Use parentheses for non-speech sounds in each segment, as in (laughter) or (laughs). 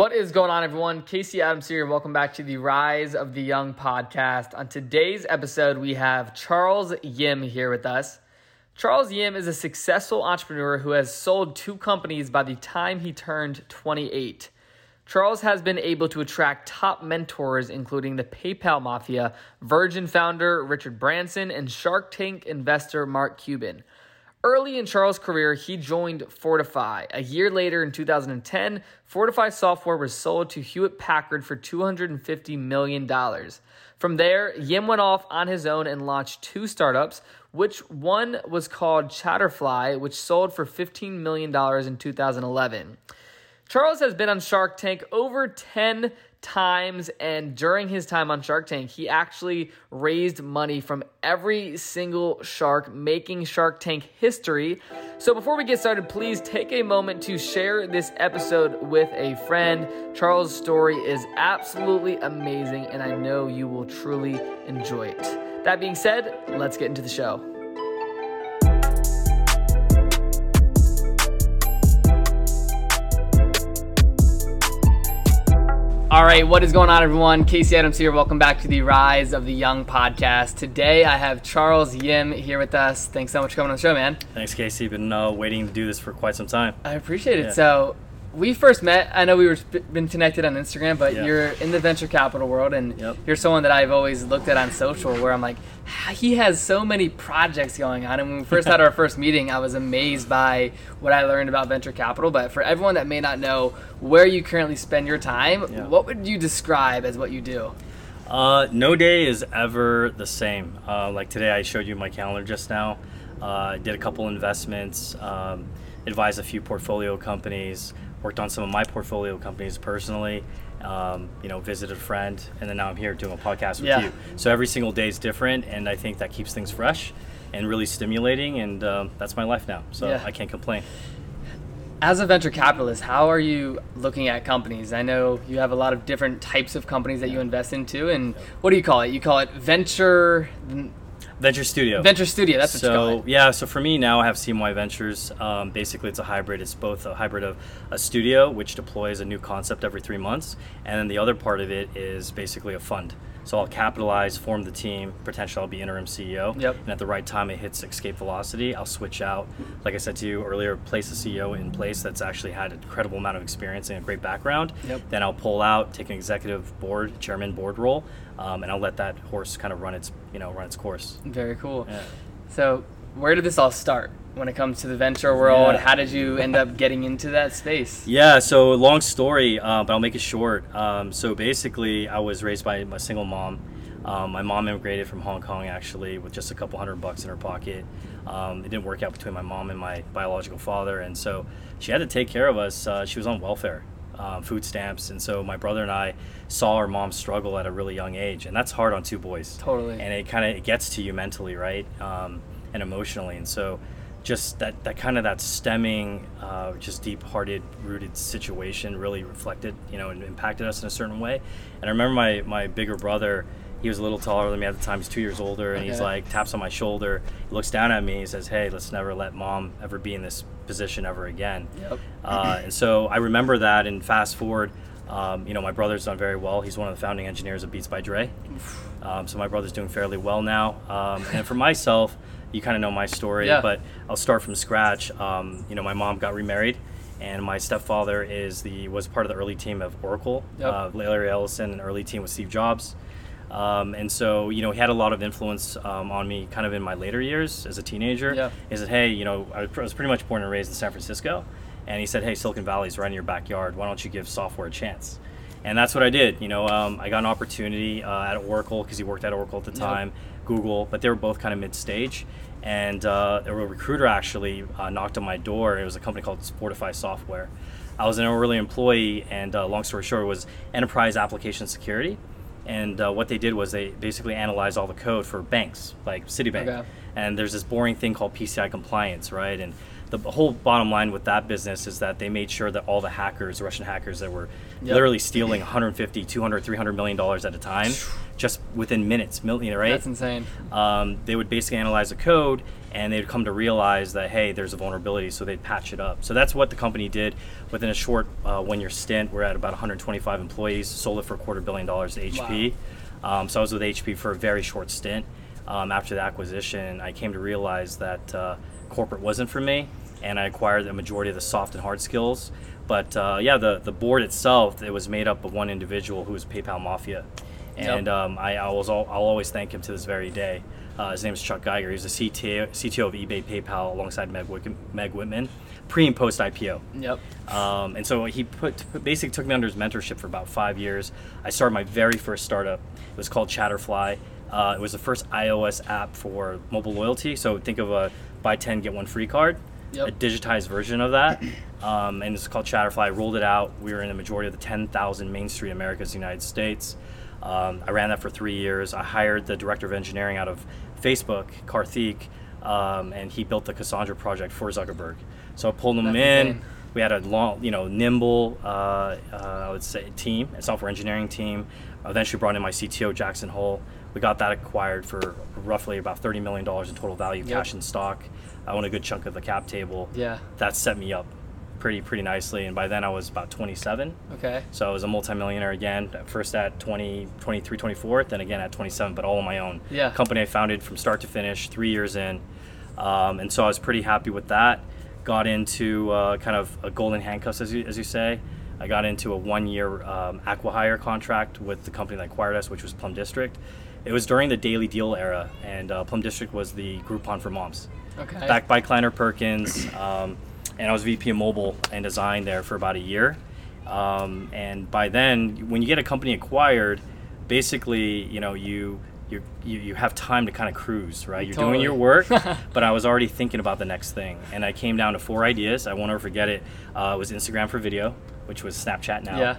What is going on, everyone? Casey Adams here. Welcome back to the Rise of the Young podcast. On today's episode, we have Charles Yim here with us. Charles Yim is a successful entrepreneur who has sold two companies by the time he turned 28. Charles has been able to attract top mentors, including the PayPal Mafia, Virgin founder Richard Branson, and Shark Tank investor Mark Cuban. Early in Charles' career, he joined Fortify. A year later, in 2010, Fortify software was sold to Hewlett Packard for $250 million. From there, Yim went off on his own and launched two startups, which one was called Chatterfly, which sold for $15 million in 2011. Charles has been on Shark Tank over 10 times and during his time on Shark Tank, he actually raised money from every single shark, making Shark Tank history. So before we get started, please take a moment to share this episode with a friend. Charles' story is absolutely amazing and I know you will truly enjoy it. That being said, let's get into the show. All right, what is going on, everyone? Casey Adams here. Welcome back to the Rise of the Young podcast. Today, I have Charles Yim here with us. Thanks so much for coming on the show, man. Thanks, Casey. Been uh, waiting to do this for quite some time. I appreciate it. Yeah. So, we first met. I know we were been connected on Instagram, but Yeah. you're in the venture capital world, and Yep. you're someone that I've always looked at on social. Where I'm like, he has so many projects going on. And when we first had our (laughs) first meeting, I was amazed by what I learned about venture capital. But for everyone that may not know where you currently spend your time, Yeah. what would you describe as what you do? Uh, no day is ever the same. Uh, like today, I showed you my calendar just now. Uh, I did a couple investments, um, advised a few portfolio companies, worked on some of my portfolio companies personally. Um, you know, visited a friend, and then now I'm here doing a podcast with Yeah. you. So every single day is different, and I think that keeps things fresh and really stimulating. And um, that's my life now, so Yeah. I can't complain. As a venture capitalist, how are you looking at companies? I know you have a lot of different types of companies that you invest into, and what do you call it? You call it venture Venture Studio. venture studio. That's what you call so yeah, so for me now I have CMY Ventures. Um, basically, it's a hybrid. It's both a hybrid of a studio which deploys a new concept every three months, and then the other part of it is basically a fund. So I'll capitalize, form the team. Potentially, I'll be interim CEO. Yep. And at the right time, it hits escape velocity. I'll switch out. Like I said to you earlier, place a CEO in place that's actually had an incredible amount of experience and a great background. Yep. Then I'll pull out, take an executive board, chairman board role, um, and I'll let that horse kind of run its, you know, run its course. Very cool. Yeah. So, where did this all start when it comes to the venture world? Yeah. How did you end up getting into that space? Yeah, so long story, uh, but I'll make it short. Um, so basically, I was raised by my single mom. Um, my mom immigrated from Hong Kong actually with just a couple hundred bucks in her pocket. Um, it didn't work out between my mom and my biological father, and so she had to take care of us. Uh, she was on welfare, um, food stamps, and so my brother and I saw our mom struggle at a really young age, and that's hard on two boys Totally. and it kind of it gets to you mentally right um, and emotionally and so just that, that kind of that stemming uh, just deep-hearted rooted situation really reflected you know and impacted us in a certain way and i remember my, my bigger brother he was a little taller than me at the time he's two years older and he's like taps on my shoulder he looks down at me he says hey let's never let mom ever be in this position ever again Yep. uh, and so I remember that. And fast forward, um, you know, my brother's done very well. He's one of the founding engineers of Beats by Dre. Um, so my brother's doing fairly well now. Um, and for myself, you kind of know my story, Yeah. but I'll start from scratch. Um, you know, my mom got remarried. And my stepfather is the was part of the early team of Oracle. Yep. Uh, Larry Ellison, an early team with Steve Jobs. Um, and so, you know, he had a lot of influence um, on me kind of in my later years as a teenager. Yeah. He said, hey, you know, I was pretty much born and raised in San Francisco. And he said, hey, Silicon Valley's right in your backyard. Why don't you give software a chance? And that's what I did. You know, um, I got an opportunity uh, at Oracle because he worked at Oracle at the time, Google, but they were both kind of mid-stage. And uh, a recruiter actually uh, knocked on my door. It was a company called Fortify Software. I was an early employee, and uh, long story short, was enterprise application security. And uh, what they did was they basically analyzed all the code for banks, like Citibank. Okay. And there's this boring thing called PCI compliance, right? And the whole bottom line with that business is that they made sure that all the hackers, Russian hackers that were Yep. literally stealing 150, 200, 300 million dollars at a time, just within minutes, million, right? That's insane. um, they would basically analyze the code and they'd come to realize that hey there's a vulnerability so they'd patch it up. So that's what the company did within a short uh, one year stint. We're at about 125 employees sold it for a quarter billion dollars to hp um, so i was with hp for a very short stint. Um, after the acquisition i came to realize that uh, corporate wasn't for me and i acquired the majority of the soft and hard skills but uh, yeah the, the board itself it was made up of one individual who was paypal mafia and Yep. um, I, I was al- I'll always thank him to this very day. Uh, his name is Chuck Geiger. He's the CTO, CTO of eBay PayPal alongside Meg, Wick- Meg Whitman, pre and post IPO. Yep. Um, and so he put, put- basically took me under his mentorship for about five years. I started my very first startup. It was called Chatterfly. Uh, it was the first iOS app for mobile loyalty. So think of a buy 10, get one free card, Yep. a digitized version of that. Um, and it's called Chatterfly. I rolled it out. We were in the majority of the 10,000 Main Street Americas, United States. Um, I ran that for three years. I hired the director of engineering out of Facebook, Karthik, um, and he built the Cassandra project for Zuckerberg. So I pulled him That's in. insane. We had a long, you know, nimble, uh, uh, I would say, team, a software engineering team. Eventually brought in my CTO, Jackson Hull. We got that acquired for roughly about $30 million in total value, Yep. cash and stock. I own a good chunk of the cap table. Yeah. That set me up pretty, pretty nicely. And by then I was about 27. Okay. So I was a multimillionaire again, first at 20, 23, 24, then again at 27, but all on my own. Yeah. Company I founded from start to finish, three years in. Um, and so I was pretty happy with that. Got into uh, kind of a golden handcuffs, as you, as you say. I got into a one year um, acqui-hire contract with the company that acquired us, which was Plum District. It was during the Daily Deal era, and uh, Plum District was the Groupon for moms Okay. backed by Kleiner Perkins, um, and I was VP of mobile and design there for about a year. Um, and by then, when you get a company acquired, basically, you know, you you you, you have time to kind of cruise, right? You're doing your work, (laughs) but I was already thinking about the next thing, and I came down to four ideas. I won't ever forget it. Uh, it was Instagram for video, which was Snapchat now. Yeah.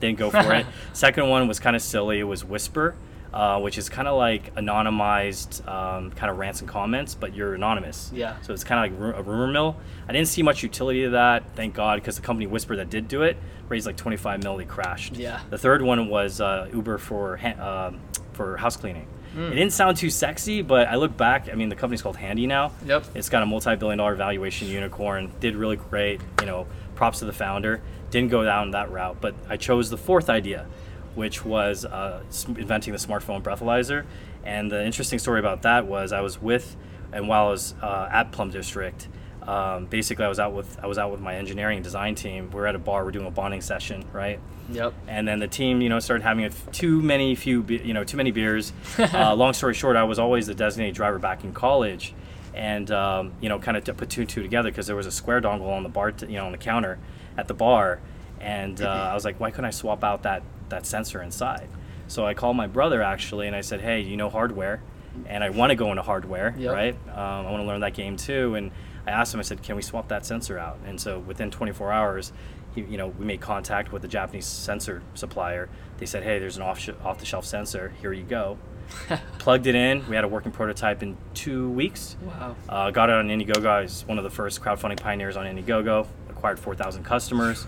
Didn't go for it. (laughs) Second one was kind of silly. It was Whisper, uh, which is kind of like anonymized um, kind of rants and comments, but you're anonymous. Yeah. So it's kind of like a rumor mill. I didn't see much utility to that, thank God, because the company Whisper that did do it raised like 25 mil. They crashed. Yeah. The third one was uh, Uber for ha- um, for house cleaning. Mm. It didn't sound too sexy, but I look back. I mean, the company's called Handy now. Yep. It's got a multi-billion-dollar valuation unicorn. Did really great. You know, props to the founder. Didn't go down that route, but I chose the fourth idea, which was uh, inventing the smartphone breathalyzer. And the interesting story about that was I was with, and while I was uh, at Plum District, um, basically I was out with I was out with my engineering and design team. We are at a bar. We're doing a bonding session, right? Yep. and then the team you know started having a f- too many few be- you know too many beers (laughs) uh, long story short i was always the designated driver back in college and um, you know kind of put two and two together because there was a square dongle on the bar t- you know on the counter at the bar and uh, (laughs) i was like why couldn't i swap out that that sensor inside so i called my brother actually and i said hey you know hardware and i want to go into hardware Yep. right um, i want to learn that game too and i asked him i said can we swap that sensor out and so within 24 hours he, you know, we made contact with the Japanese sensor supplier. They said, "Hey, there's an off off the shelf sensor. Here you go." (laughs) Plugged it in. We had a working prototype in two weeks. Wow. Uh, got it on Indiegogo. I was one of the first crowdfunding pioneers on Indiegogo. Acquired 4,000 customers.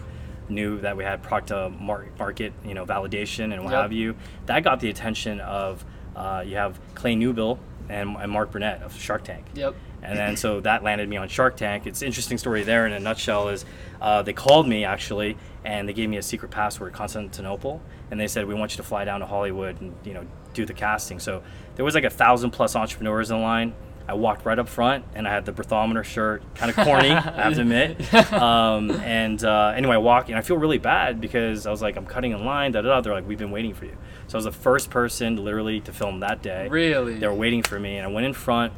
Knew that we had product uh, mar- market, you know, validation and what Yep. have you. That got the attention of uh, you have Clay Newbill and, and Mark Burnett of Shark Tank. Yep. And then so that landed me on Shark Tank. It's an interesting story there in a nutshell is uh, they called me actually and they gave me a secret password, Constantinople, and they said we want you to fly down to Hollywood and you know do the casting. So there was like a thousand plus entrepreneurs in line. I walked right up front and I had the Breathometer shirt, kind of corny, (laughs) I have to admit. Um, and uh, anyway, I walk and I feel really bad because I was like, I'm cutting in line, da da da. They're like, we've been waiting for you. So I was the first person literally to film that day. Really? They were waiting for me, and I went in front.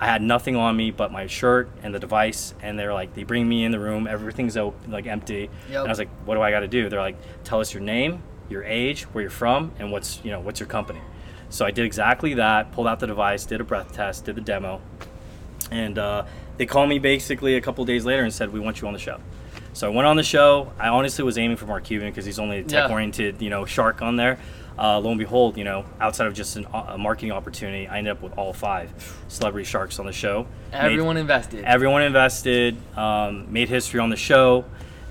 I had nothing on me but my shirt and the device, and they're like, they bring me in the room, everything's open, like empty, Yep. and I was like, what do I got to do? They're like, tell us your name, your age, where you're from, and what's you know what's your company. So I did exactly that. Pulled out the device, did a breath test, did the demo, and uh, they called me basically a couple days later and said, we want you on the show. So I went on the show. I honestly was aiming for Mark Cuban because he's only a tech-oriented, you know, shark on there. Uh, lo and behold, you know, outside of just an, a marketing opportunity, I ended up with all five celebrity sharks on the show. Made- Everyone invested. everyone invested, um, made history on the show,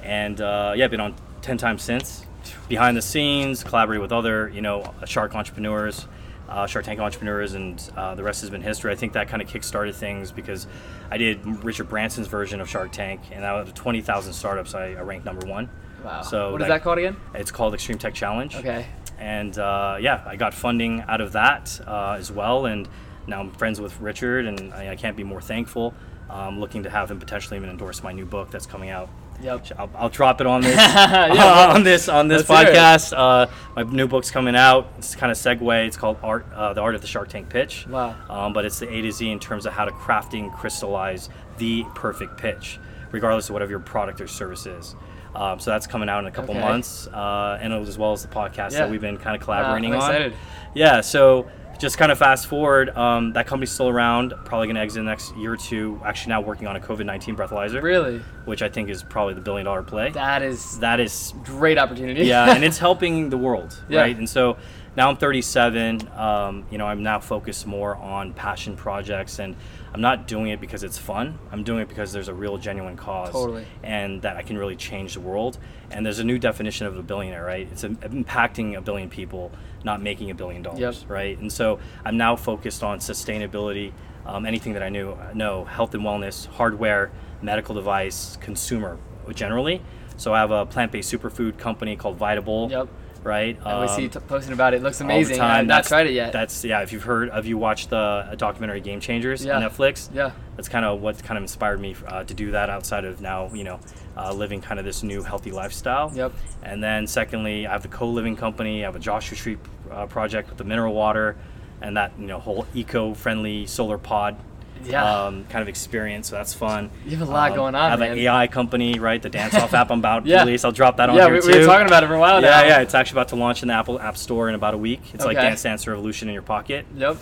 and uh, yeah, been on ten times since. Behind the scenes, collaborated with other, you know, shark entrepreneurs, uh, Shark Tank entrepreneurs, and uh, the rest has been history. I think that kind of kick-started things because I did Richard Branson's version of Shark Tank, and out of twenty thousand startups, I, I ranked number one. wow. So what is that called again? It's called Extreme Tech Challenge Okay. and uh, yeah, I got funding out of that uh, as well, and now I'm friends with Richard, and I, I can't be more thankful. I'm looking to have him potentially even endorse my new book that's coming out. Yep. I'll, I'll drop it on this (laughs) Yeah. (laughs) on this on this podcast. Uh, my new book's coming out. It's kind of segue. It's called Art, uh, the Art of the Shark Tank Pitch. Wow. Um, but it's the A to Z in terms of how to crafting, crystallize the perfect pitch, regardless of whatever your product or service is. Um, so that's coming out in a couple Okay. months, uh, and as well as the podcast Yeah. that we've been kind of collaborating I'm on. Yeah, so just kind of fast forward, um, that company's still around, probably going to exit in the next year or two. Actually, now working on a COVID 19 breathalyzer, Really? which I think is probably the billion dollar play. That is that is, great opportunity. yeah, and it's (laughs) helping the world, Yeah. right? And so now I'm 37. Um, you know, I'm now focused more on passion projects, and I'm not doing it because it's fun. I'm doing it because there's a real, genuine cause, Totally. and that I can really change the world. And there's a new definition of a billionaire, right? It's um, impacting a billion people, not making a billion dollars, Yep. right? And so I'm now focused on sustainability. Um, anything that I knew, know, health and wellness, hardware, medical device, consumer generally. So I have a plant-based superfood company called Vitabowl, Yep. Right? I always see you Um, t- posting about it. It looks amazing. I've not tried it yet. That's yeah. If you've heard, have you watched the documentary Game Changers Yeah. on Netflix? yeah. That's kind of what kind of inspired me uh, to do that. Outside of now, you know, uh, living kind of this new healthy lifestyle. Yep. And then secondly, I have the co-living company. I have a Joshua Tree uh, project with the mineral water, and that you know whole eco-friendly solar pod. Yeah. Um, kind of experience, so that's fun. You have a lot Um, going on, I have man. an AI company, right? The Dance Off app I'm about to (laughs) Yeah. release. I'll drop that on Yeah, here we, too. we were talking about it for a while now. Yeah, yeah, it's actually about to launch in the Apple App Store in about a week. It's like Dance Dance Revolution in your pocket. Yep.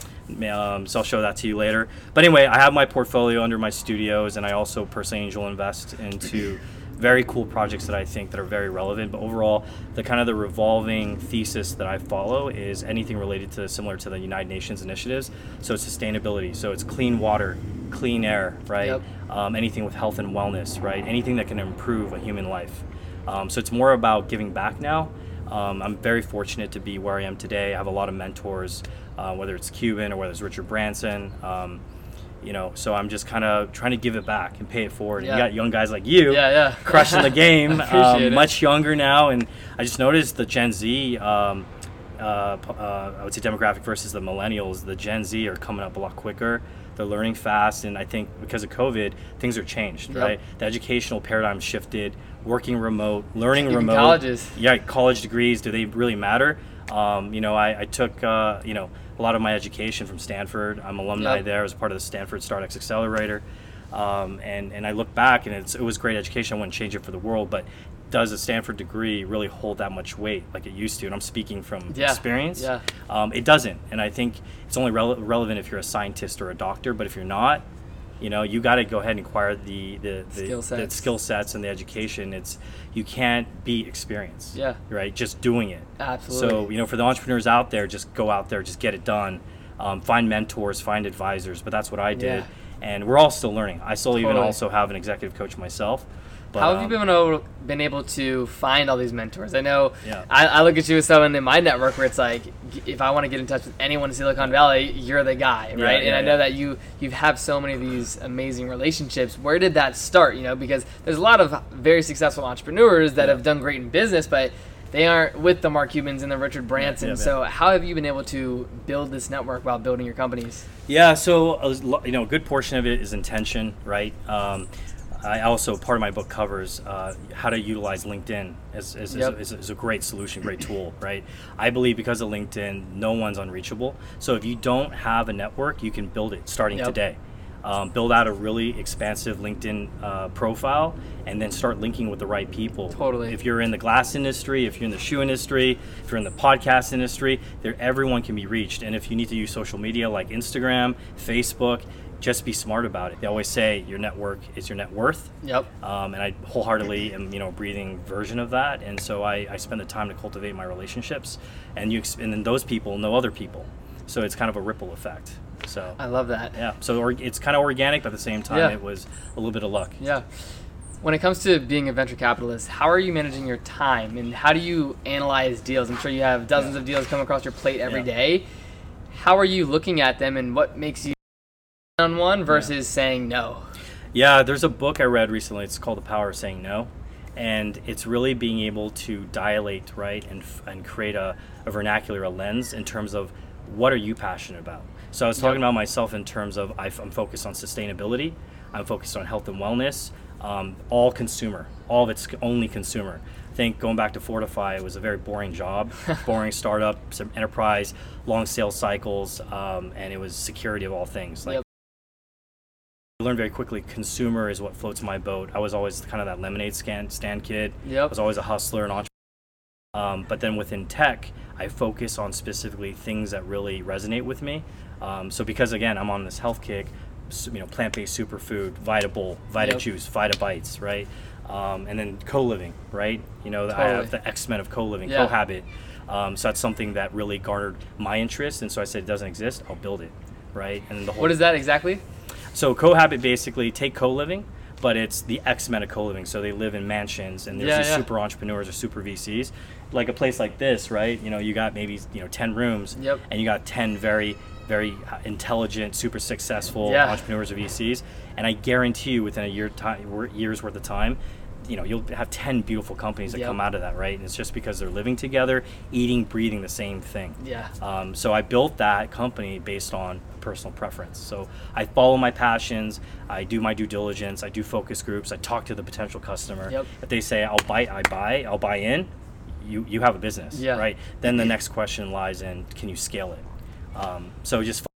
Um, so I'll show that to you later. But anyway, I have my portfolio under my studios, and I also personally angel invest into very cool projects that I think that are very relevant. But overall, the kind of the revolving thesis that I follow is anything related to similar to the United Nations initiatives. So it's sustainability. So it's clean water, clean air, right? Yep. Um, anything with health and wellness, right? Anything that can improve a human life. Um, so it's more about giving back now. Um, I'm very fortunate to be where I am today. I have a lot of mentors, uh, whether it's Cuban or whether it's Richard Branson. Um, you know, so I'm just kind of trying to give it back and pay it forward. And you got young guys like you, Yeah, yeah. crushing the (laughs) game, um, much younger now. And I just noticed the Gen Z, um, uh, uh, I would say demographic versus the millennials. The Gen Z are coming up a lot quicker. They're learning fast, and I think because of COVID, things are changed, Yep. right? The educational paradigm shifted. Working remote, learning Even remote. colleges. Yeah, college degrees. Do they really matter? Um, you know, I, I took uh, you know a lot of my education from Stanford. I'm alumni Yep. there. I was part of the Stanford StartX Accelerator, um, and and I look back and it's, it was great education. I wouldn't change it for the world, but does a Stanford degree really hold that much weight like it used to? And I'm speaking from Yeah. experience. Yeah. Um, it doesn't, and I think it's only rele- relevant if you're a scientist or a doctor. But if you're not, you know, you got to go ahead and acquire the the, the Skill the sets. skill sets and the education. It's you can't beat experience. Yeah. Right. Just doing it. Absolutely. So you know, for the entrepreneurs out there, just go out there, just get it done. Um, find mentors, find advisors. But that's what I did, Yeah. and we're all still learning. I still even also have an executive coach myself. But, How have you um, been able, been able to find all these mentors? I know Yeah. I, I look at you as someone in my network where it's like, if I want to get in touch with anyone in Silicon Valley, you're the guy, right? Yeah, and yeah, I know that you you have so many of these amazing relationships. Where did that start? You know, because there's a lot of very successful entrepreneurs that Yeah. have done great in business, but they aren't with the Mark Cubans and the Richard Bransons. yeah, yeah. So how have you been able to build this network while building your companies? Yeah, so a you know, a good portion of it is intention, right? Um, I also part of my book covers uh, how to utilize LinkedIn as, as, Yep. as, a, as a great solution, great tool, right? I believe because of LinkedIn, no one's unreachable. So if you don't have a network, you can build it starting Yep. today. Um, build out a really expansive LinkedIn uh, profile, and then start linking with the right people. Totally. If you're in the glass industry, if you're in the shoe industry, if you're in the podcast industry, there everyone can be reached. And if you need to use social media like Instagram, Facebook, just be smart about it. They always say your network is your net worth. Yep. Um, and I wholeheartedly am, you know, breathing version of that. And so I, I spend the time to cultivate my relationships, and you and then those people know other people, so it's kind of a ripple effect. So I love that. yeah, so or, it's kind of organic, but at the same time, Yeah. it was a little bit of luck. Yeah. When it comes to being a venture capitalist, how are you managing your time and how do you analyze deals? I'm sure you have dozens Yeah. of deals come across your plate every Yeah. day. How are you looking at them and what makes you on one versus saying no? Yeah, there's a book I read recently. It's called The Power of Saying No. And it's really being able to dilate, right, and, and create a, a vernacular, a lens in terms of what are you passionate about. So I was talking Yep. about myself in terms of I f- I'm focused on sustainability, I'm focused on health and wellness, um, all consumer, all of it's only consumer. I think going back to Fortify, it was a very boring job, (laughs) boring startup, some enterprise, long sales cycles, um, and it was security of all things. Like. I learned very quickly consumer is what floats my boat. I was always kind of that lemonade stand, stand kid. I was always a hustler and entrepreneur. Um, but then within tech, I focus on specifically things that really resonate with me. Um, so because again, I'm on this health kick, you know, plant-based superfood, Vitabowl, Vita Yep. Juice, Vita Bites, right? Um, and then co-living, right? You know, I have the X-Men of co-living, Yeah. cohabit. Um, so that's something that really garnered my interest, and so I said, it doesn't exist, I'll build it, right? And the whole What is that exactly? So cohabit basically take co-living, but it's the X-Men of co-living. So they live in mansions, and there's Yeah, these yeah. super entrepreneurs or super VCs, like a place like this, right? You know, you got maybe you know ten rooms, Yep. and you got ten very very uh, intelligent, super successful Yeah. entrepreneurs or VCs, and I guarantee you, within a year time, years worth of time. You know, you'll have ten beautiful companies that Yep. come out of that, right? And it's just because they're living together, eating, breathing the same thing. Yeah. Um, so I built that company based on personal preference. So I follow my passions. I do my due diligence. I do focus groups. I talk to the potential customer. Yep. If they say I'll buy, I buy. I'll buy in. You you have a business, Yeah. right? Then the next question lies in can you scale it? Um, so just find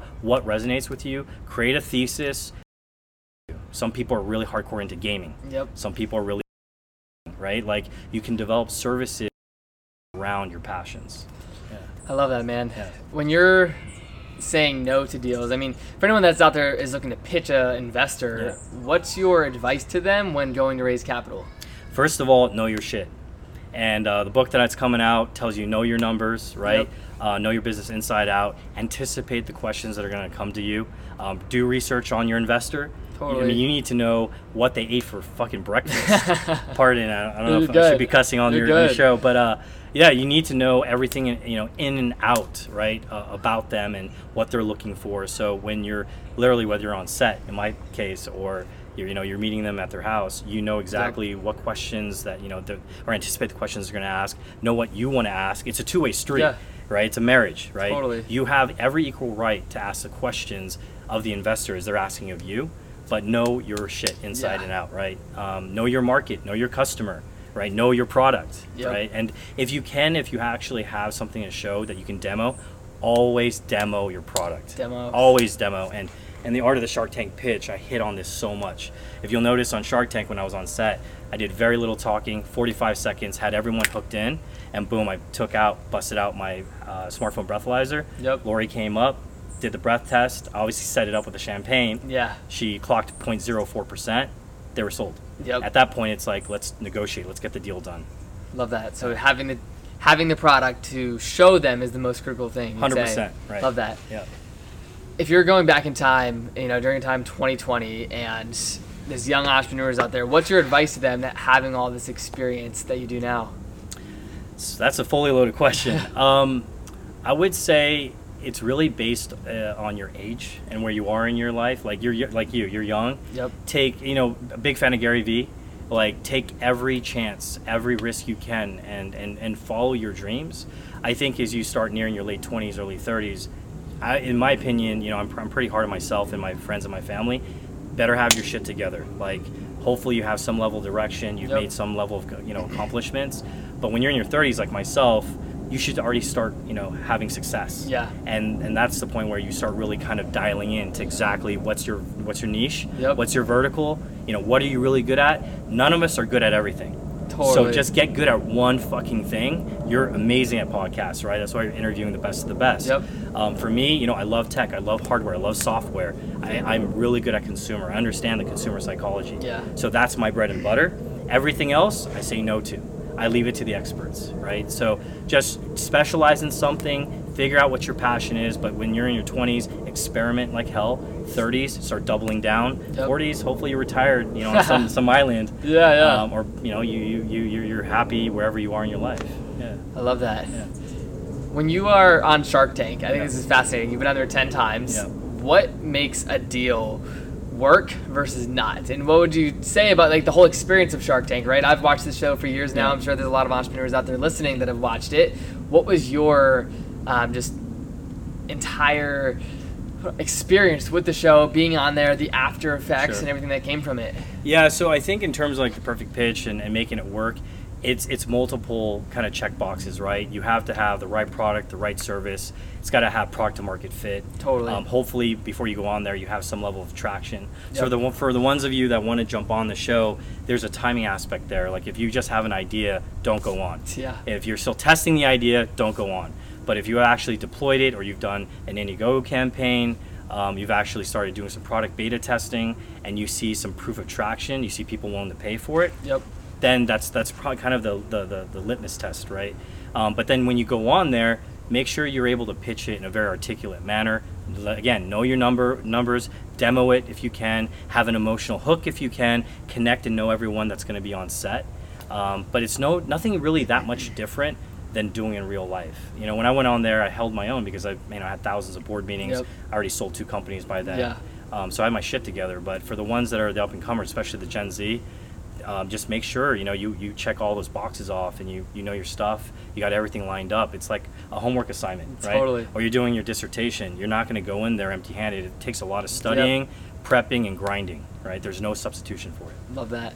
out what resonates with you. Create a thesis. Some people are really hardcore into gaming. Yep. Some people are really right. Like you can develop services around your passions. Yeah. I love that, man. Yeah. When you're saying no to deals, I mean, for anyone that's out there is looking to pitch a investor, what's your advice to them when going to raise capital? First of all, know your shit. And uh, the book that's coming out tells you know your numbers, right? Yep. Uh, know your business inside out. Anticipate the questions that are going to come to you. Um, do research on your investor. I mean, you need to know what they ate for fucking breakfast. (laughs) Pardon, I, I don't know if I should be cussing on your, your show, but uh, yeah, you need to know everything, in- you know, in and out, right, uh, about them and what they're looking for. So when you're literally, whether you're on set, in my case, or you're, you know, you're meeting them at their house, you know exactly what questions that you know, the, or anticipate the questions they're going to ask. Know what you want to ask. It's a two-way street, Yeah. right? It's a marriage, right? Totally. You have every equal right to ask the questions of the investors they're asking of you, but know your shit inside Yeah. and out, right? Um, know your market, know your customer, right? Know your product, Yep. right? And if you can, if you actually have something to show that you can demo, always demo your product. Demo. Always demo. And and the art of the Shark Tank pitch, I hit on this so much. If you'll notice on Shark Tank when I was on set, I did very little talking, 45 seconds, had everyone hooked in, and boom, I took out, busted out my uh, smartphone breathalyzer. Yep. Lori came up, did the breath test, obviously set it up with the champagne. Yeah. She clocked 0.04%. They were sold. Yep. At that point, it's like, let's negotiate, let's get the deal done. Love that. So having the having the product to show them is the most critical thing. say. 100%, right. Love that. Yeah. If you're going back in time, you know, during time 2020 and there's young entrepreneurs out there, what's your advice to them that having all this experience that you do now? So that's a fully loaded question. (laughs) um, I would say it's really based uh, on your age and where you are in your life. Like you're like you, you're young. Yep. Take you know, a big fan of Gary Vee. Like take every chance, every risk you can, and and and follow your dreams. I think as you start nearing your late twenties, early thirties, in my opinion, you know, I'm, I'm pretty hard on myself and my friends and my family. Better have your shit together. Like, hopefully, you have some level of direction. You've Yep. made some level of you know accomplishments. But when you're in your 30s, like myself, you should already start you know having success. Yeah. And and that's the point where you start really kind of dialing in to exactly what's your what's your niche, Yep. what's your vertical. You know, what are you really good at? None of us are good at everything. Totally. So just get good at one fucking thing. You're amazing at podcasts, right? That's why you're interviewing the best of the best. Yep. Um, for me, you know, I love tech. I love hardware. I love software. I, I'm really good at consumer. I understand the consumer psychology. Yeah. So that's my bread and butter. Everything else, I say no to. I leave it to the experts, right? So just specialize in something, figure out what your passion is. But when you're in your 20s, experiment like hell. 30s, start doubling down. Yep. 40s, hopefully you're retired, you know, on some, (laughs) some island. Yeah, yeah. Um, or you know, you you you you're, happy wherever you are in your life. Yeah. I love that. Yeah. When you are on Shark Tank, I think Yeah. this is fascinating. You've been on there 10 times. Yeah. What makes a deal work versus not? And what would you say about like the whole experience of Shark Tank, right? I've watched this show for years now. I'm sure there's a lot of entrepreneurs out there listening that have watched it. What was your um, just entire experience with the show, being on there, the after effects Sure. and everything that came from it? Yeah, so I think in terms of like the perfect pitch and, and making it work, it's it's multiple kind of check boxes, right? You have to have the right product, the right service. It's got to have product to market fit. Totally. Um, hopefully, before you go on there, you have some level of traction. So Yep. the for the ones of you that want to jump on the show, there's a timing aspect there. Like if you just have an idea, don't go on. Yeah. If you're still testing the idea, don't go on. But if you actually deployed it or you've done an Indiegogo campaign, um, you've actually started doing some product beta testing, and you see some proof of traction, you see people willing to pay for it, Yep. Then that's that's probably kind of the, the, the, the litmus test, right? Um, but then when you go on there, make sure you're able to pitch it in a very articulate manner. Again, know your number numbers, demo it if you can, have an emotional hook if you can, connect and know everyone that's going to be on set. Um, but it's no nothing really that much different than doing in real life. You know, when I went on there, I held my own because I you know I had thousands of board meetings. Yep. I already sold two companies by then. Yeah. Um, so I had my shit together. But for the ones that are the up and comers, especially the Gen Z, um, just make sure you know you, you check all those boxes off and you, you know your stuff. You got everything lined up. It's like a homework assignment, right? Totally. Or you're doing your dissertation. You're not going to go in there empty-handed. It takes a lot of studying, prepping, and grinding. Right? There's no substitution for it. Love that.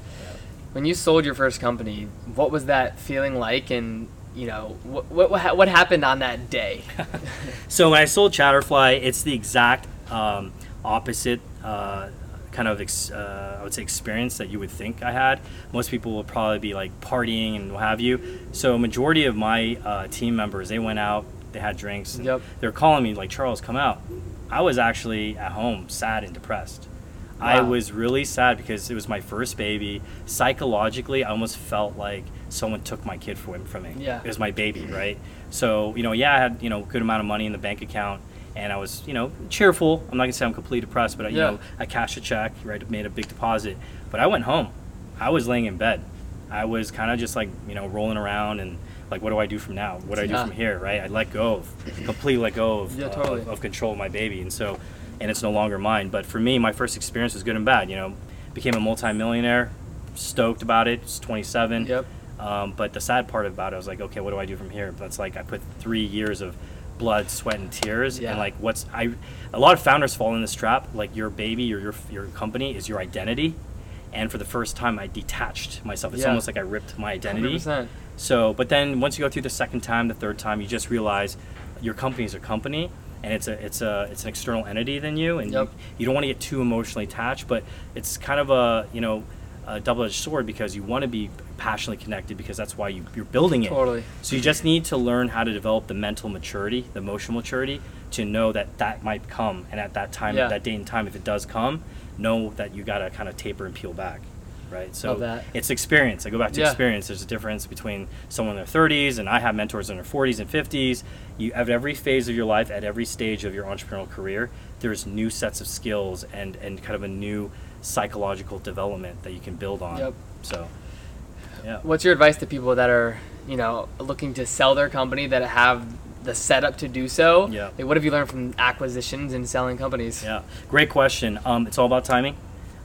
When you sold your first company, what was that feeling like, and you know what what what, what happened on that day? (laughs) So when I sold Chatterfly, it's the exact um, opposite uh, kind of ex- uh, I would say experience that you would think I had. Most people will probably be like partying and what have you. So majority of my uh, team members they went out, they had drinks, and Yep. they're calling me like Charles, come out. I was actually at home, sad and depressed. Wow. I was really sad because it was my first baby. Psychologically, I almost felt like someone took my kid from from me. Yeah. It was my baby, right? So, you know, yeah, I had, you know, good amount of money in the bank account and I was, you know, cheerful. I'm not gonna say I'm completely depressed, but I, you Yeah. know, I cashed a check, right, made a big deposit. But I went home. I was laying in bed. I was kind of just like, you know, rolling around and like, what do I do from now? What do I do Yeah. from here, right? I let go of, completely let go of, Yeah, uh, totally. of, of control of my baby. And so, and it's no longer mine. But for me, my first experience was good and bad. You know, became a multimillionaire, stoked about it. It's 27. Yep. Um, but the sad part about it, I was like, okay, what do I do from here? That's like I put three years of blood, sweat, and tears, Yeah. and like what's I. A lot of founders fall in this trap. Like your baby or your your company is your identity, and for the first time, I detached myself. It's Yeah. almost like I ripped my identity. 100%. So, but then once you go through the second time, the third time, you just realize your company is a company, and it's a it's a it's an external entity than you, and Yep. you, you don't want to get too emotionally attached. But it's kind of a you know a double-edged sword because you want to be passionately connected because that's why you, you're building it. Totally. So you just need to learn how to develop the mental maturity, the emotional maturity, to know that that might come, and at that time, Yeah. that date and time, if it does come, know that you gotta kind of taper and peel back, right? So it's experience. I go back to Yeah. experience. There's a difference between someone in their 30s, and I have mentors in their 40s and 50s. You at every phase of your life, at every stage of your entrepreneurial career, there's new sets of skills and and kind of a new psychological development that you can build on. Yep. So, yeah. What's your advice to people that are, you know, looking to sell their company that have the setup to do so? Yeah. Like, what have you learned from acquisitions and selling companies? Yeah, great question. Um, it's all about timing.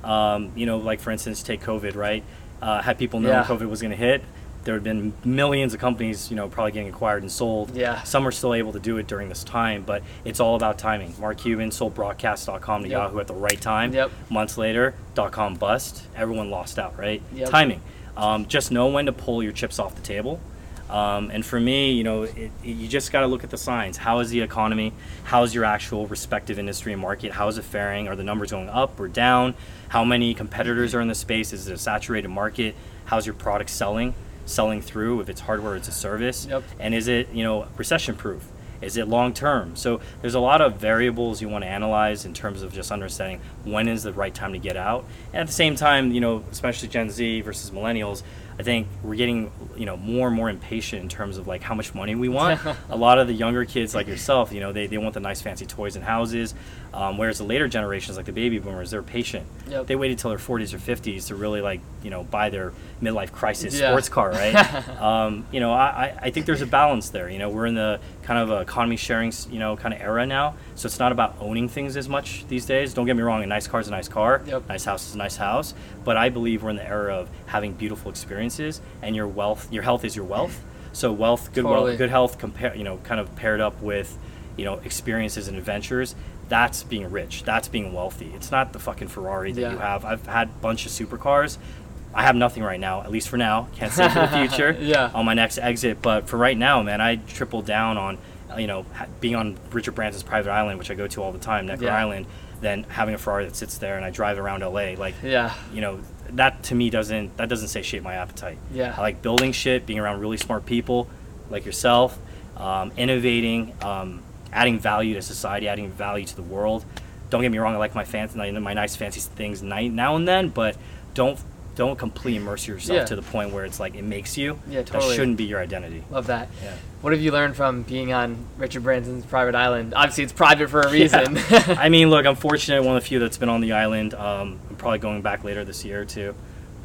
Um, you know, like for instance, take COVID, right? Uh, had people known Yeah. COVID was going to hit, there had been millions of companies, you know, probably getting acquired and sold. Yeah. Some are still able to do it during this time, but it's all about timing. Mark Cuban sold broadcast.com to Yep. Yahoo at the right time. Yep. Months later, .com bust. Everyone lost out, right? Yep. Timing. Um, just know when to pull your chips off the table. Um, and for me, you know, it, it- you just got to look at the signs. How is the economy? How is your actual respective industry and market? How is it faring? Are the numbers going up or down? How many competitors are in the space? Is it a saturated market? how's your product selling, selling through, if it's hardware, it's a service, Yep. and is it you know recession proof? Is it long term? So there's a lot of variables you want to analyze in terms of just understanding when is the right time to get out. And at the same time, you know, especially Gen Z versus millennials, I think we're getting you know more and more impatient in terms of like how much money we want. (laughs) a lot of the younger kids like yourself, you know, they, they want the nice fancy toys and houses, um, whereas the later generations like the baby boomers, they're patient. Yep. They waited till their 40s or 50s to really like you know buy their midlife crisis Yeah. sports car, right? (laughs) um, you know, I, I- I think there's a balance there. You know, we're in the kind of economy sharing, you know, kind of era now. So it's not about owning things as much these days. Don't get me wrong, a nice car is a nice car, Yep. nice house is a nice house. But I believe we're in the era of having beautiful experiences, and your wealth, your health is your wealth. So wealth, good Totally. wealth, good health, compare, you know, kind of paired up with, you know, experiences and adventures. That's being rich. That's being wealthy. It's not the fucking Ferrari that Yeah. you have. I've had a bunch of supercars. I have nothing right now, at least for now. Can't say for the (laughs) future Yeah. on my next exit. But for right now, man, I triple down on, uh, you know, being on Richard Branson's private island, which I go to all the time, Necker Yeah. Island, than having a Ferrari that sits there and I drive around LA. Like, Yeah. you know, that to me doesn't that doesn't satiate my appetite. Yeah. I like building shit, being around really smart people like yourself, um, innovating, um, adding value to society, adding value to the world. Don't get me wrong, I like my fancy, my nice fancy things now and then, but don't don't completely immerse yourself Yeah. to the point where it's like it makes you. Yeah, totally. That shouldn't be your identity. Love that. Yeah. What have you learned from being on Richard Branson's private island? Obviously, it's private for a reason. Yeah. (laughs) (laughs) I mean, look, I'm fortunate. One of the few that's been on the island. Um, I'm probably going back later this year too.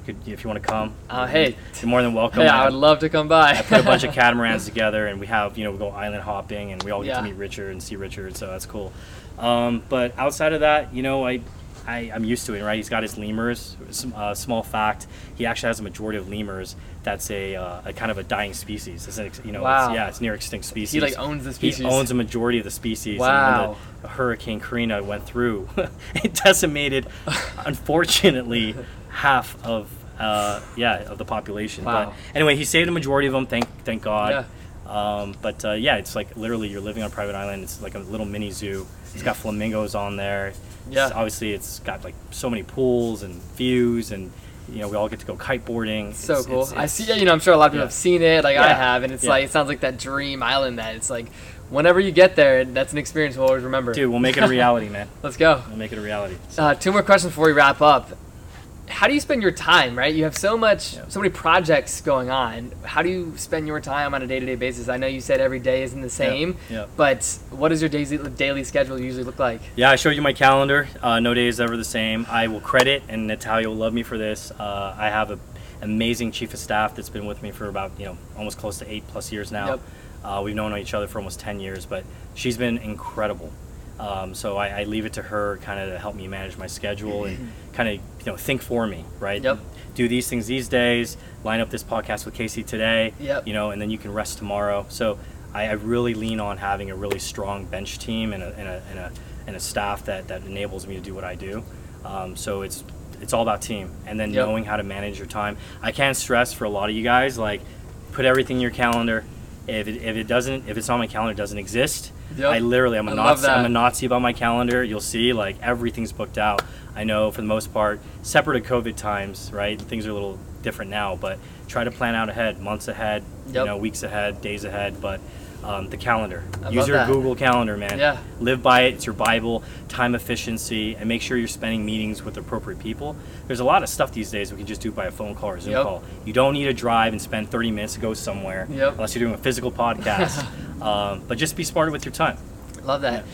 Could, if you want to come, Uh, hey. you're more than welcome. hey, I- I would love to come by. I put a bunch of (laughs) catamarans together, and we have you know we go island hopping, and we all get Yeah. to meet Richard and see Richard, so that's cool. Um, but outside of that, you know, I, I I'm used to it, right? He's got his lemurs. Uh, small fact: he actually has a majority of lemurs. That's a, uh, a kind of a dying species. It's an, ex- you know, Wow. it's, yeah, it's near extinct species. He like owns the species. He owns a majority of the species. Wow. The Hurricane Karina went through, (laughs) it decimated, (laughs) unfortunately, half of uh, yeah of the population. Wow. But anyway, he saved a majority of them. Thank thank God. Yeah. Um, but uh, yeah, it's like literally you're living on a private island. It's like a little mini zoo. It's got flamingos on there. It's- Yeah. obviously, it's got like so many pools and views, and you know we all get to go kiteboarding. so It's- cool. it's- I see. You know, I'm sure a lot of people yeah. have seen it, like I have, and it's Yeah. like it sounds like that dream island. That it's like, whenever you get there, that's an experience we'll always remember. Dude, we'll make it a reality, man. (laughs) Let's go. We'll make it a reality. Uh, two more questions before we wrap up. How do you spend your time? Right, you have so much, Yeah. so many projects going on. How do you spend your time on a day-to-day basis? I know you said every day isn't the same, yeah. but what does your daily daily schedule usually look like? Yeah, I showed you my calendar. Uh, no day is ever the same. I will credit, and Natalia will love me for this. Uh, I have an amazing chief of staff that's been with me for about you know almost close to eight plus years now. Yep. Uh, we've known each other for almost ten years, but she's been incredible. Um, so I, I leave it to her kind of to help me manage my schedule and kind of you know think for me, right? Yep. Do these things these days. Line up this podcast with Casey today. Yep. You know, and then you can rest tomorrow. So I, I really lean on having a really strong bench team and a, and a, and a, and a staff that, that enables me to do what I do. Um, so it's it's all about team and then Yep. knowing how to manage your time. I can't stress for a lot of you guys like put everything in your calendar. If it, if it doesn't if it's on my calendar it doesn't exist. Yep. I literally I'm a I Nazi I'm a Nazi about my calendar. You'll see like everything's booked out. I know for the most part, separate of COVID times, right? Things are a little different now, but try to plan out ahead, months ahead, you know, weeks ahead, days ahead. But um, the calendar, I use your that. Google Calendar, man. Yeah. Live by it. It's your Bible. Time efficiency, and make sure you're spending meetings with appropriate people. There's a lot of stuff these days we can just do by a phone call or Zoom Yep. call. You don't need to drive and spend 30 minutes to go somewhere Yep. unless you're doing a physical podcast. (laughs) um, but just be smarter with your time. Love that.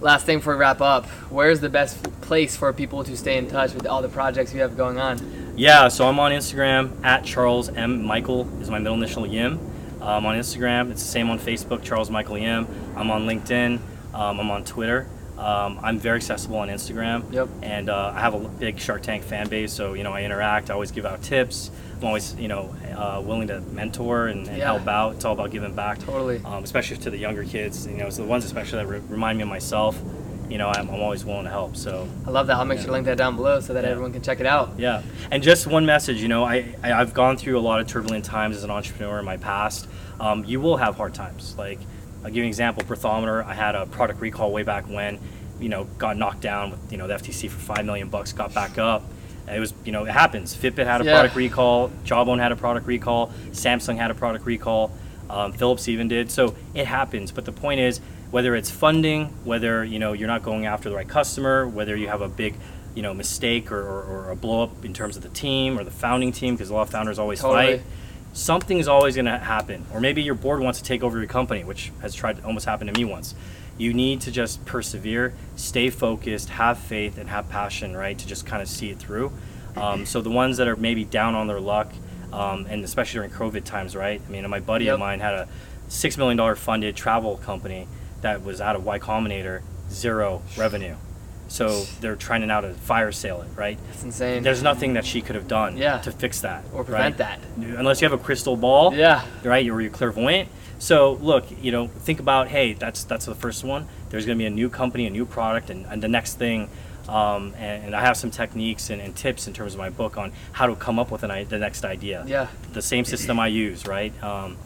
Last thing before we wrap up, where's the best place for people to stay in touch with all the projects you have going on? Yeah, so I'm on Instagram at Charles M Michael is my middle initial Yim. Um, on Instagram, it's the same on Facebook, Charles Michael Yim. I'm on LinkedIn. Um, I'm on Twitter. Um, I'm very accessible on Instagram. Yep. And uh, I have a big Shark Tank fan base, so you know I interact. I always give out tips. I'm always you know uh, willing to mentor and, and Yeah. help out. It's all about giving back. Totally. Um, especially to the younger kids. You know, it's the ones especially that re- remind me of myself. You know, I'm, I'm always willing to help. So I love that. I'll make sure to link that down below so that Yeah. everyone can check it out. yeah, and just one message. You know, I, I I've gone through a lot of turbulent times as an entrepreneur in my past. Um, you will have hard times. Like I'll give you an example. Breathometer. I had a product recall way back when. You know, got knocked down with you know the FTC for five million bucks. Got back up. It was, you know, it happens. Fitbit had a Yeah. product recall. Jawbone had a product recall. Samsung had a product recall. Um, Philips even did. So it happens. But the point is, whether it's funding, whether you know you're not going after the right customer, whether you have a big, you know, mistake or, or, or a blow up in terms of the team or the founding team, because a lot of founders always Totally. fight. Something's always going to happen, or maybe your board wants to take over your company, which has tried almost happened to me once. You need to just persevere, stay focused, have faith, and have passion, right, to just kind of see it through. Um, so the ones that are maybe down on their luck, um, and especially during COVID times, right? I mean, my buddy Yep. of mine had a six million dollar funded travel company that was out of Y Combinator, zero revenue. So they're trying to now to fire sale it, right? That's insane. There's nothing that she could have done Yeah. to fix that Or prevent right? that. unless you have a crystal ball yeah. right or you're clairvoyant so look you know think about hey that's that's the first one there's going to be a new company a new product and, and the next thing um, and, and i have some techniques and, and tips in terms of my book on how to come up with an, the next idea Yeah. the same system i use right um,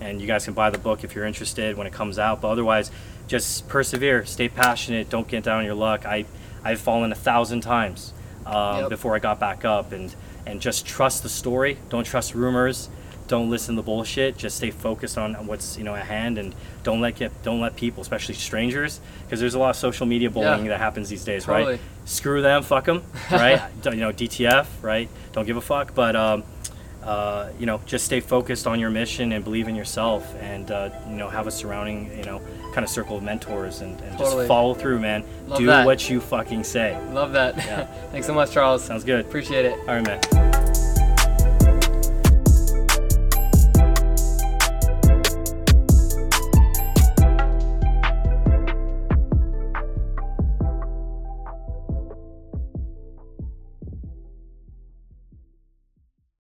and you guys can buy the book if you're interested when it comes out but otherwise just persevere stay passionate don't get down on your luck i i've fallen a thousand times um, Yep. before i got back up and and just trust the story don't trust rumors don't listen to the bullshit just stay focused on what's you know at hand and don't let get don't let people especially strangers because there's a lot of social media bullying Yeah. that happens these days Totally. right screw them fuck them (laughs) right you know dtf right don't give a fuck but um, uh, you know just stay focused on your mission and believe in yourself and uh, you know have a surrounding you know kind of circle of mentors and, and Totally. just follow through man Love do that. what you fucking say Love that. Yeah. (laughs) Thanks so much, Charles. sounds good Appreciate it. all right man